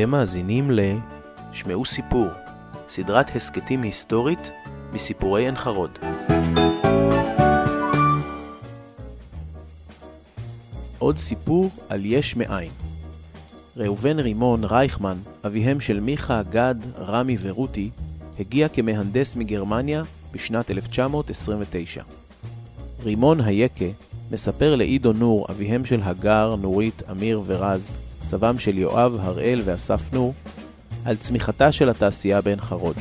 אתם מאזינים ל... שמעו סיפור, סדרת הסכתים היסטורית מסיפורי עין חרוד. עוד סיפור על יש מאין. ראובן רימון רייכמן, אביהם של מיכה, גד, רמי ורותי, הגיע כמהנדס מגרמניה בשנת 1929. רימון היקה מספר לעידו נור, אביהם של הגר, נורית, אמיר ורז, סבם של יואב, הראל ואסף נור, על צמיחתה של התעשייה בעין חרוד.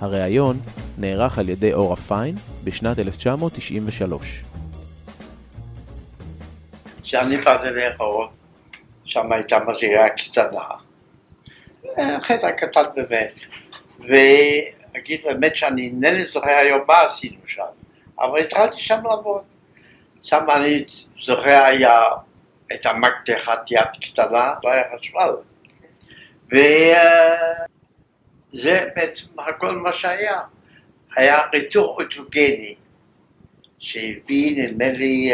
הריאיון נערך על ידי אורה פיין בשנת 1993. כשאני באתי לאכול, שם הייתה מזירה קטנה. חדר קטן באמת. ואגיד באמת שאני אינני זוכר היום מה עשינו שם, אבל התחלתי שם לעבוד. שם אני זוכר היה את המקדחת יד קטנה, לא היה חשמל. וזה בעצם הכל מה שהיה. היה ריתור אוטוגני שהביא נדמה לי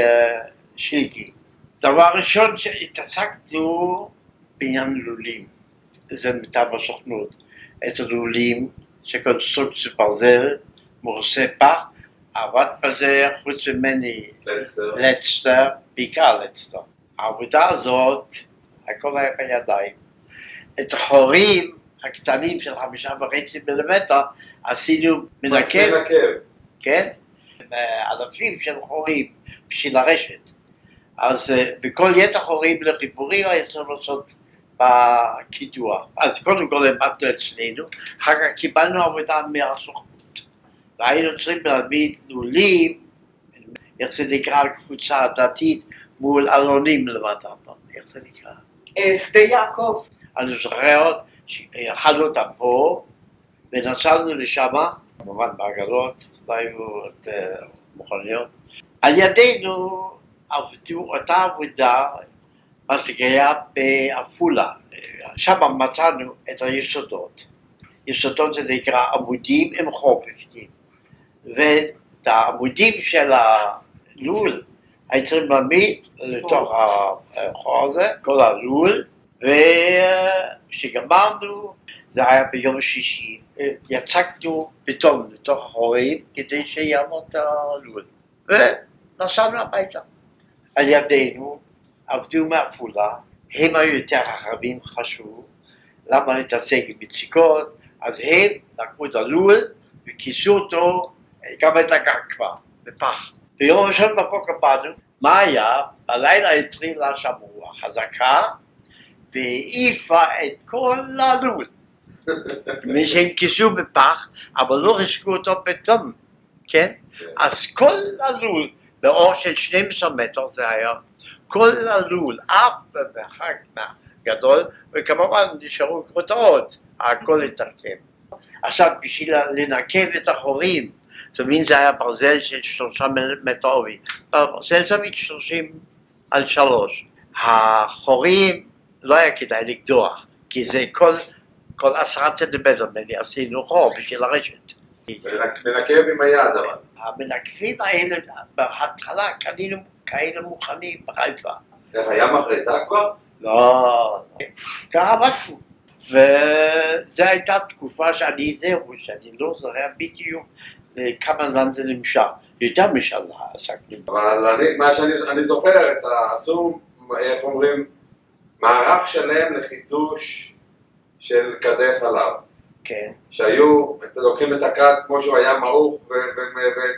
שיקי. דבר ראשון שהתעסקנו בעניין לולים, זה מטעם הסוכנות, את הלולים שקונסטרוקציה ברזל, מורסי פח, עבד בזה חוץ ממני לצטר, בעיקר לצטר. העבודה הזאת, הכל היה בידיים. את החורים הקטנים של חמישה וחצי מילימטר עשינו מנקב, כן? אלפים של חורים בשביל הרשת. אז בכל יתר חורים לחיבורים היה צריך לעשות בקידוח. אז קודם כל למדנו אצלנו, אחר כך קיבלנו עבודה מהסוכנות. והיינו צריכים להעמיד לולים, איך זה נקרא קבוצה דתית, מול אלונים למטה, איך זה נקרא? שדה יעקב. אני זוכר שאכלנו אותם פה, ונסענו לשם, כמובן בעגלות, לא היו מכוניות. על ידינו עבדו אותה עבודה, היה בעפולה. שם מצאנו את היסודות. יסודות זה נקרא עמודים עם חור בפנים. ואת העמודים של הלול היו צריכים להעמיד לתוך החור הזה, כל הלול, וכשגמרנו, זה היה ביום שישי, יצקנו בטון לתוך החורים כדי שיעמוד הלול. ונסענו הביתה. על ידינו עבדו מעפולה, הם היו יותר חכמים, חשבו, למה להתעסק עם מציקות, אז הם לקחו את הלול וכיסו אותו, גם את הגג כבר, בפח. ביום ראשון בבוקר באנו, מה היה? בלילה התחילה שם רוח חזקה והעיפה את כל הלול. מי שהם כיסו בפח, אבל לא חישקו אותו בטון, כן? אז כל הלול, באור של 12 מטר זה היה, כל הלול, אף במרחק גדול, וכמובן נשארו כותרות, הכל התרקם. עכשיו, בשביל לנקב את החורים, מבין, זה היה ברזל של שלושה מטר עובי, ברזל תמיד שלושים על שלוש. החורים לא היה כדאי לקדוח, כי זה כל, כל עשרה סנטימטר, נדמה עשינו חור בשביל הרשת. מנקב עם היד אבל. המנקבים האלה, בהתחלה קנינו כאלה מוכנים בחיפה. היה מחרטה כבר? לא, ככה עבדנו. וזו הייתה תקופה שאני זהו, שאני לא זוכר בדיוק כמה זמן זה נמשך. יותר משנה עסקנו. אבל אני, מה שאני זוכר, את עשו, איך אומרים, מערך שלם לחידוש של כדי חלב. כן. שהיו, לוקחים את הכד כמו שהוא היה מעוך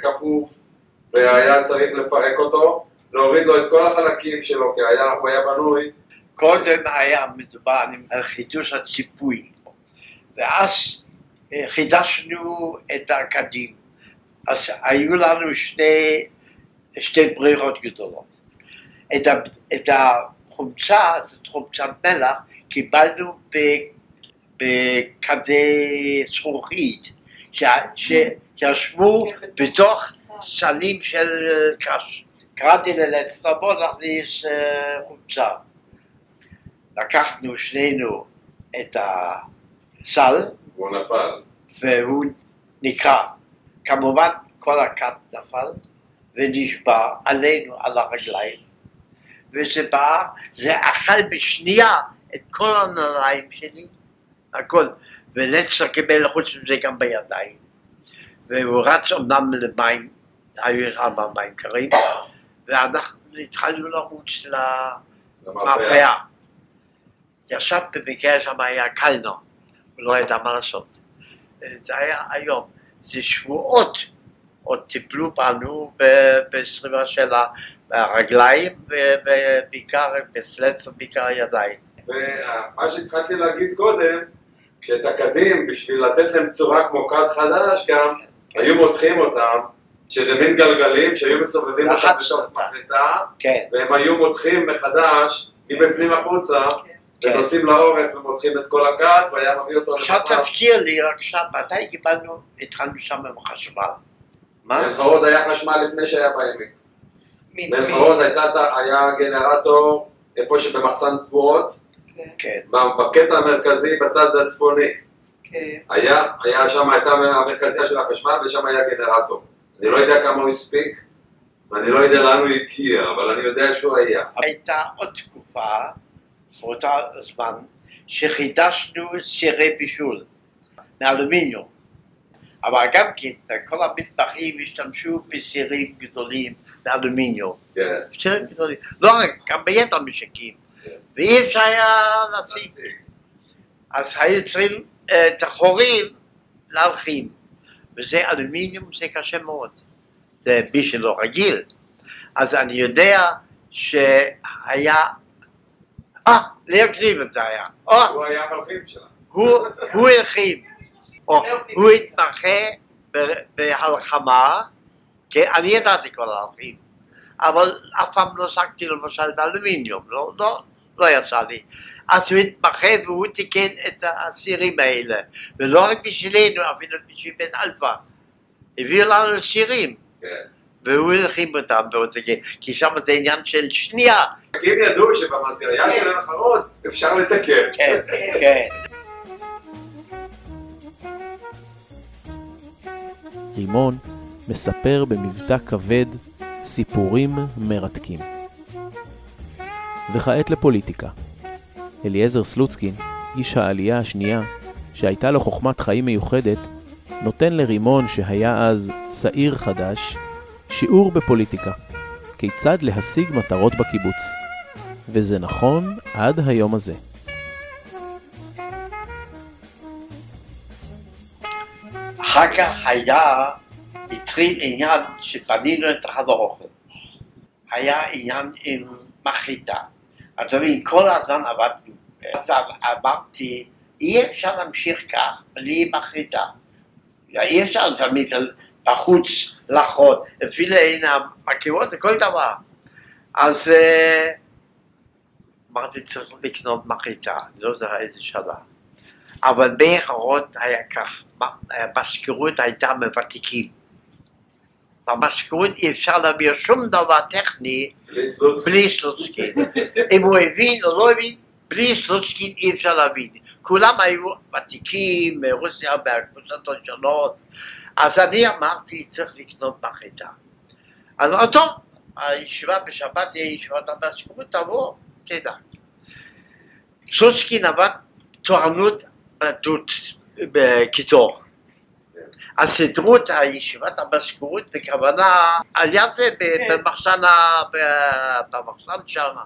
וכפוף, והיה צריך לפרק אותו, להוריד לו את כל החלקים שלו, כי היה, הוא היה בנוי. קודם היה מדובר על חידוש הציפוי, ואז חידשנו את הקדים. אז היו לנו שני, שתי ברירות גדולות. את, ה, את החומצה, זאת חומצת מלח, קיבלנו בכדי זכוכית, שישבו בתוך סלים של קש. קראתי ללצטר בוא נכניס חומצה. לקחנו שנינו את הסל. והוא נקרע. כמובן כל הכת נפל ונשבר עלינו, על הרגליים, וזה בא, זה אכל בשנייה את כל הנעליים שלי, הכל, ולצר קיבל חוץ מזה גם בידיים. והוא רץ אמנם למים, היו ארבע מים קרים, ואנחנו התחלנו לרוץ למרפאה. ישב במקרה שם היה קלנר, הוא לא ידע מה לעשות. זה היה היום, זה שבועות עוד טיפלו בנו בסביבה של הרגליים ובעיקר בסלצר, בעיקר הידיים. ומה שהתחלתי להגיד קודם, כשאת הקדים, בשביל לתת להם צורה כמו כד חדש גם, היו מותחים אותם, שזה מין גלגלים שהיו מסובבים אותם בתוך מחליטה, כן. והם היו מותחים מחדש מבפנים החוצה, כן. ונוסעים לעורף ומותחים את כל הכד, והיה מביא אותו עכשיו למצב. תזכיר לי, רק עכשיו, מתי קיבלנו, התחלנו שם עם חשמל? מה? בעין חרוד היה חשמל לפני שהיה בעמק. מי- בעין מי- חרוד הייתה- היה גנרטור איפה שבמחסן תבואות, כן, כן. בקטע המרכזי בצד הצפוני. כן. היה, היה שם, הייתה המרכזייה של החשמל ושם היה גנרטור. אני לא יודע כמה הוא הספיק, ואני לא יודע לאן הוא הגיע, אבל אני יודע שהוא היה. הייתה עוד תקופה, באותו זמן, שחידשנו סירי בישול מאלומיניום. אבל גם כן, כל המטבחים השתמשו בסירים גדולים מאלומיניום. כן. סירים גדולים. לא רק, גם ביתר משקים. כן. ואי אפשר היה להשיג. אז היו צריכים אה, את החורים להלחים. וזה אלומיניום, זה קשה מאוד. זה מי שלא רגיל. אז אני יודע שהיה... אה, ליאור קליבן זה היה. הוא היה המלחים שלה. הוא, הלחים. הוא התמחה בהלחמה, כן, אני ידעתי כל ההלחים, אבל אף פעם לא עסקתי למשל באלומיניום, לא, לא, לא יצא לי. אז הוא התמחה והוא תיקן את הסירים האלה, ולא רק בשבילנו, אפילו בשביל בן אלפא. הביאו לנו סירים, כן. והוא הלחים אותם, כי שם זה עניין של שנייה. הם ידעו שבמסגריה של חרוד אפשר לתקן. כן, כן. רימון מספר במבטא כבד סיפורים מרתקים. וכעת לפוליטיקה. אליעזר סלוצקין, איש העלייה השנייה, שהייתה לו חוכמת חיים מיוחדת, נותן לרימון שהיה אז צעיר חדש, שיעור בפוליטיקה. כיצד להשיג מטרות בקיבוץ. וזה נכון עד היום הזה. אחר כך היה, התחיל עניין שבנינו את החדר אוכל. היה עניין עם מחליטה. אז מבין, כל הזמן עבדנו. אז אמרתי, אי אפשר להמשיך כך בלי מחליטה. אי אפשר תמיד בחוץ לחות, אפילו אין המקירות, זה כל דבר. אז אה, אמרתי, צריך לקנות מחליטה, אני לא זוכר איזה שנה. אבל באחרות היה כך, המזכירות הייתה מוותיקים. במזכירות אי אפשר להעביר שום דבר טכני בלי סלוצקי. אם הוא הבין או לא הבין, בלי סלוצקין אי אפשר להבין. כולם היו ותיקים מרוסיה, מהקבוצות השונות. אז אני אמרתי, צריך לקנות מחליטה. אז טוב, הישיבה בשבת תהיה ישיבת המזכירות, תבוא, תדע. סלוצקין עבד תורנות בדות בקיצור. אז סידרו את הישיבת המזכירות בכוונה על יד זה ב- במחסן, במחסן שם.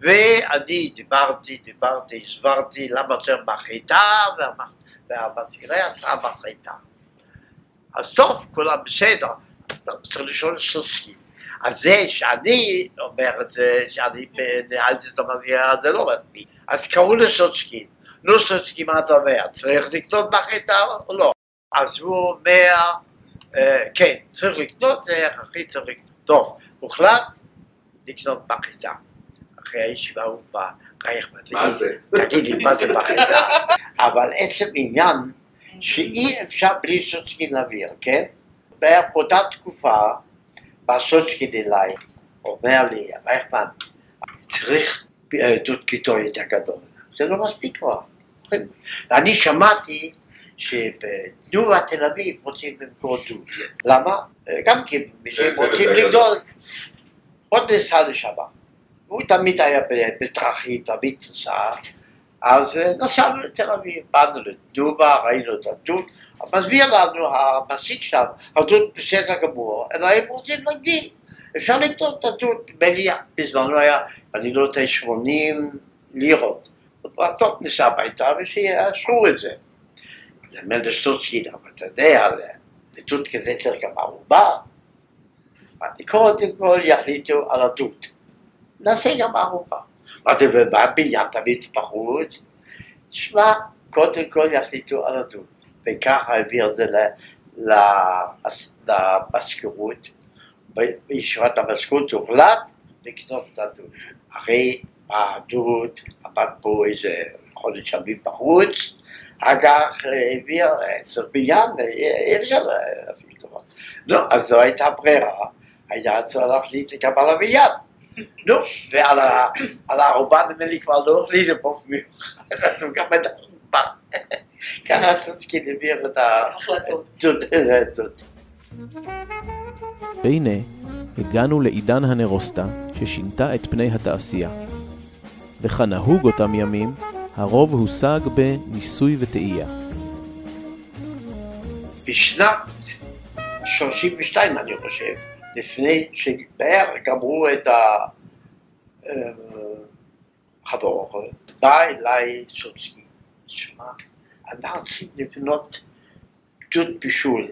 ואני דיברתי, דיברתי, הסברתי למה צריך מחליטה, והמ- והמזכירה יצאה מחליטה. אז טוב, כולם בסדר, צריך לשאול סוסקי. אז זה שאני אומר את זה, שאני ניהלתי את המזכירה, זה לא מספיק. אז קראו לסוצקי, נו סוצקי מה אתה אומר, צריך לקנות מחליטה או לא? אז הוא אומר, אה, כן, צריך לקנות, הכי צריך לקנות. טוב, הוחלט לקנות מחליטה. אחרי הישיבה הוא בא, רייכמן, מה תגיד, זה? תגיד לי מה זה מחליטה. אבל עצם עניין שאי אפשר בלי סוצקין להעביר, כן? באותה תקופה בא סוצקין אליי, אומר לי, רייכמן, צריך אה, דוד קיטור יותר גדול. זה לא מספיק כבר. ואני שמעתי שבתנובה תל אביב רוצים למכור דוד. למה? אה, גם כי רוצים. לגדול. עוד נסע לשם. הוא תמיד היה בתרחי, תמיד נסע, אז אה, נסענו לתל אביב, באנו לדובה, ראינו את הדוד, מסביר לנו המסיק שם, הדוד בסדר גמור, אלא הם רוצים להגדיל. אפשר לקנות את הדוד, בזמנו היה, אני לא יודע, 80 לירות. טוב, ניסע הביתה ושיאשרו את זה. זה מלסטוצקין, אבל אתה יודע, לדוד כזה צריך גם ערובה. קודם כל יחליטו על הדוד. נעשה גם ערובה. אמרתי, ומה בניין תמיד בחוץ? שמע, קודם כל יחליטו על הדוד. וככה העביר את זה למזכירות. בישיבת המזכירות הוחלט לקנות את הדוד. אחרי הדוד עמד פה איזה חודש ימים בחוץ, אחר כך העביר עשר בניין, אי אפשר להביא דבר. לא, אז זו הייתה ברירה, היה צריך להחליט על הבניין. נו, ועל הערובה נדמה לי כבר לא החליט פה מיוחד, אז הוא גם את הערובה. ככה סוסקין העביר את ההחלטות. והנה, הגענו לעידן הנרוסטה, ששינתה את פני התעשייה. וכנהוג אותם ימים, הרוב הושג בניסוי וטעייה. בשנת 32, אני חושב, לפני שבערך גמרו את החבור, בא אליי סוצקי, שמע, אנחנו צריכים לבנות גדוד בישול.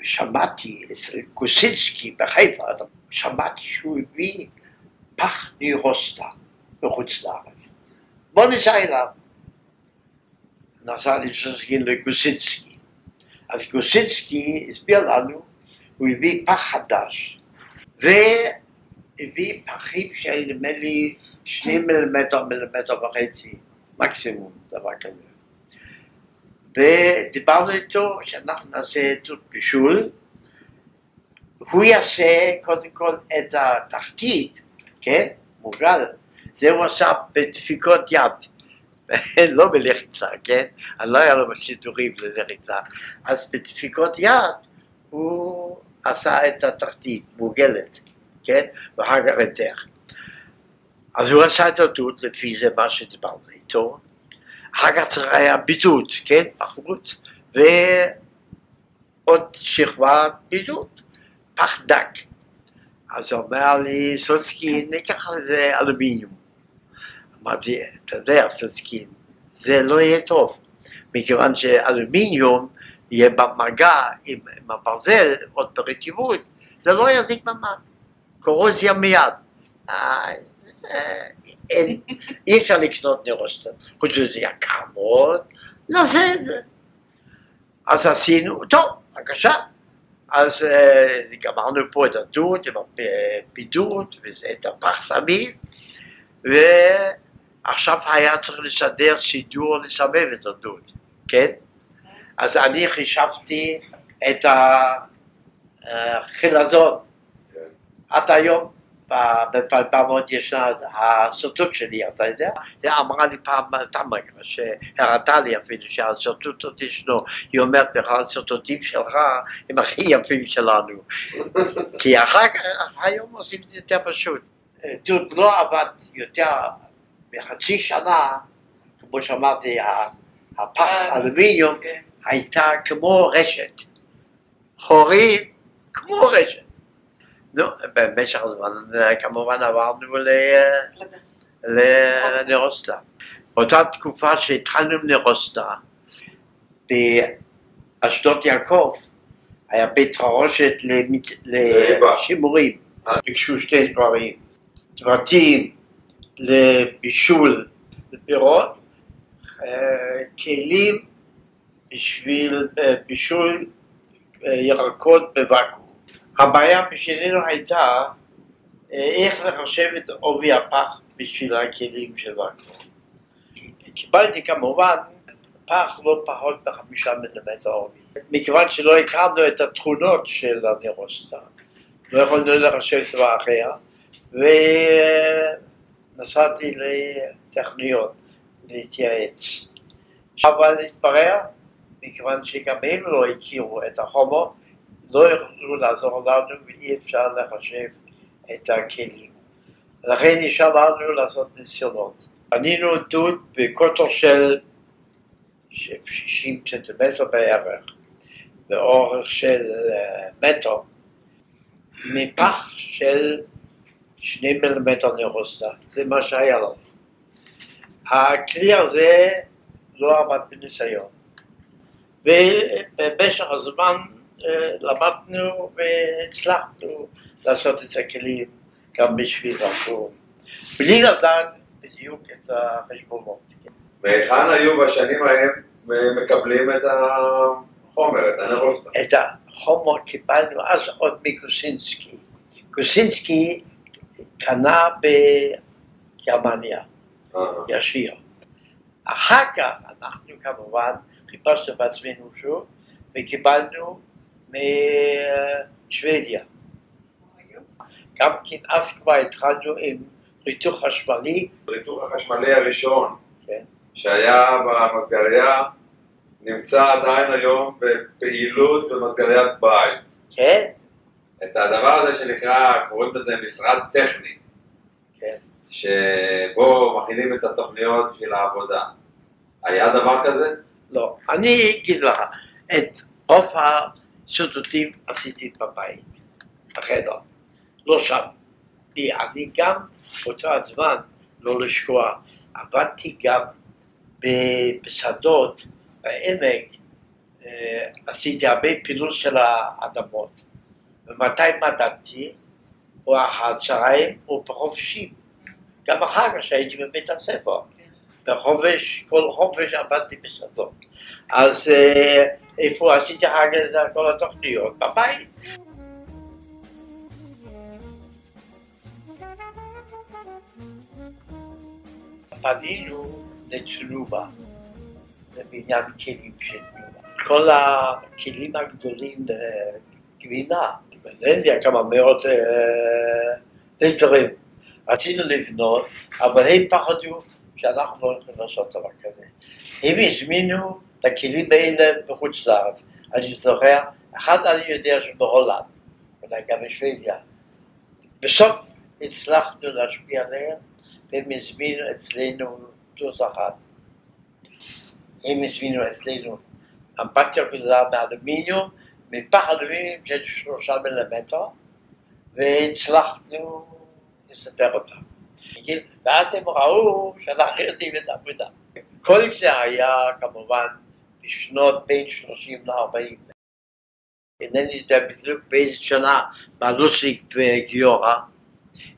ושמעתי אצל קוסינסקי בחיפה, שמעתי שהוא הביא פח נירוסטה בחוץ לארץ. בוא ניסע אליו. נסע לסוסקין לקוסינסקי. אז קוסינסקי הסביר לנו, הוא הביא פח חדש, והביא פחים של נדמה לי שני מילימטר, מילימטר וחצי, מקסימום, דבר כזה. ודיברנו איתו שאנחנו נעשה עדות בישול, הוא יעשה קודם כל את התחתית, כן, מוגל, זה הוא עשה בדפיקות יד, לא בלחיצה, כן, אני לא היה לו בשידורים ללחיצה, אז בדפיקות יד הוא עשה את התחתית, מוגלת, כן, ואחר כך היתר. אז הוא עשה את העדות לפי זה מה שדיברנו איתו, אחר כך צריך היה בידוד, כן, בחוץ, ועוד שכבה בידוד, פח דק. אז הוא אומר לי, סוצקין, ניקח לזה אלומיניום. אמרתי, אתה יודע, סוצקין, זה לא יהיה טוב, מכיוון שאלומיניום יהיה במגע עם, עם הברזל, עוד ברטיבות, זה לא יזיק ממש, קורוזיה מיד. אה, אין, אי אפשר לקנות נרוסטר, חוץ מזה יקר מאוד, נעשה את זה. אז עשינו, טוב, בבקשה. אז uh, גמרנו פה את הדוד עם הבידוד ואת הפח סביב, ועכשיו היה צריך לסדר סידור לסבב את הדוד, כן? אז אני חישבתי את החילזון. עד היום בפעמות ישנה הסרטוט שלי, אתה יודע? היא אמרה לי פעם תמה, שהראתה לי אפילו שהסרטוט עוד ישנו, היא אומרת בכלל הסרטוטים שלך הם הכי יפים שלנו, כי אחר כך היום עושים את זה יותר פשוט. תראו, לא עבד יותר מחצי שנה, כמו שאמרתי, הפח אלומיניום הייתה כמו רשת, חורים כמו רשת. נו, במשך הזמן כמובן עברנו לנרוסטה. באותה תקופה שהתחלנו עם נרוסטה, באשדות יעקב היה בית חרושת לשימורים. ביקשו שתי דברים, דברתים לבישול פירות, כלים בשביל בישול ירקות בוואקום. הבעיה בשבילנו הייתה אה, איך לחשב את עובי הפח בשביל הכלים של ואקום. קיבלתי כמובן פח לא פחות מחמישה מילימטר עובי. מכיוון שלא הכרנו את התכונות של הנירוסטה, לא יכולנו לחשב צבא אחר, ונסעתי לטכניון להתייעץ. אבל התברר, מכיוון שגם הם לא הכירו את החומר, לא יוכלו לעזור לנו ואי אפשר לחשב את הכלים. לכן נשאר לנו לעשות ניסיונות. בנינו דוד בקוטר של 60 סנטימטר בערך, באורך של אה, מטר, מפח של שני מילימטר נרוסטה, זה מה שהיה לנו. הכלי הזה לא עבד בניסיון. ובמשך הזמן אה, למדנו והצלחנו לעשות את הכלים גם בשביל הפורום, בלי לדעת בדיוק את החשבונות. והיכן היו בשנים ההם מקבלים את החומר, את הנרוסטה? את החומר קיבלנו אז עוד מקוסינסקי. קוסינסקי קנה בגרמניה. ישיר. אחר כך אנחנו כמובן חיפשנו בעצמנו שוב וקיבלנו משוודיה. גם כן אז כבר התחלנו עם ריתוך חשמלי. הריתוך החשמלי הראשון כן. שהיה במסגריה נמצא עדיין היום בפעילות במסגריית בית. כן, את הדבר הזה שנקרא, קוראים לזה משרד טכני, כן. שבו מכינים את התוכניות בשביל העבודה. היה דבר כזה? לא. אני אגיד לך, את רוב הסודותים עשיתי בבית, בחדר, לא שם. כי אני גם באותו הזמן, לא לשכוח, עבדתי גם בשדות, בעמק, אה, עשיתי הרבה פעילות של האדמות. ומתי מדדתי? או אחר הצהריים או בחופשים. גם אחר כך שהייתי בבית הספר. בחופש, כל חופש עבדתי בשדות. אז אה, איפה עשיתי אחר כך את כל התוכניות? בבית. פנינו לתנובה, זה בעניין כלים של תנובה. כל הכלים הגדולים לגבינה, יודע כמה מאות אה, ליטרים. רצינו לבנות, אבל הם פחדו שאנחנו לא הולכים לעשות דבר כזה. הם הזמינו את הכלים האלה בחוץ לארץ. אני זוכר, אחד אני יודע שבהולנד, אולי גם בשוודיה. בסוף הצלחנו להשפיע עליהם, והם הזמינו אצלנו דוז אחת. הם הזמינו אצלנו אמפתיה גדולה מאלומיניום, מפח אלומיניום של שלושה מילימטר, והצלחנו לסדר אותם. ואז הם ראו שאנחנו יודעים את העבודה. כל זה היה כמובן בשנות בין 30 ל-40. אינני יודע בדיוק באיזה שנה בלוסיק וגיורא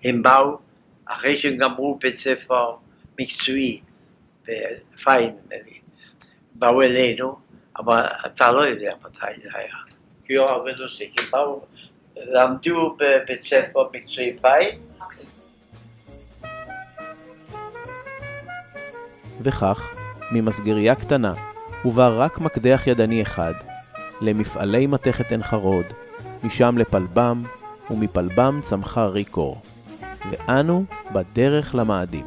הם באו אחרי שהם גמרו בית ספר מקצועי בפיין, באו אלינו, אבל אתה לא יודע מתי זה היה. גיורא ולוסיק, הם באו, למדו בבית ספר מקצועי פיין, וכך, ממסגריה קטנה, ובה רק מקדח ידני אחד, למפעלי מתכת עין חרוד, משם לפלבם, ומפלבם צמחה ריקור. ואנו בדרך למאדים.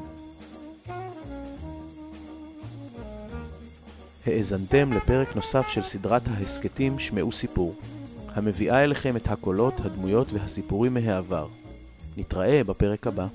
האזנתם לפרק נוסף של סדרת ההסכתים שמעו סיפור, המביאה אליכם את הקולות, הדמויות והסיפורים מהעבר. נתראה בפרק הבא.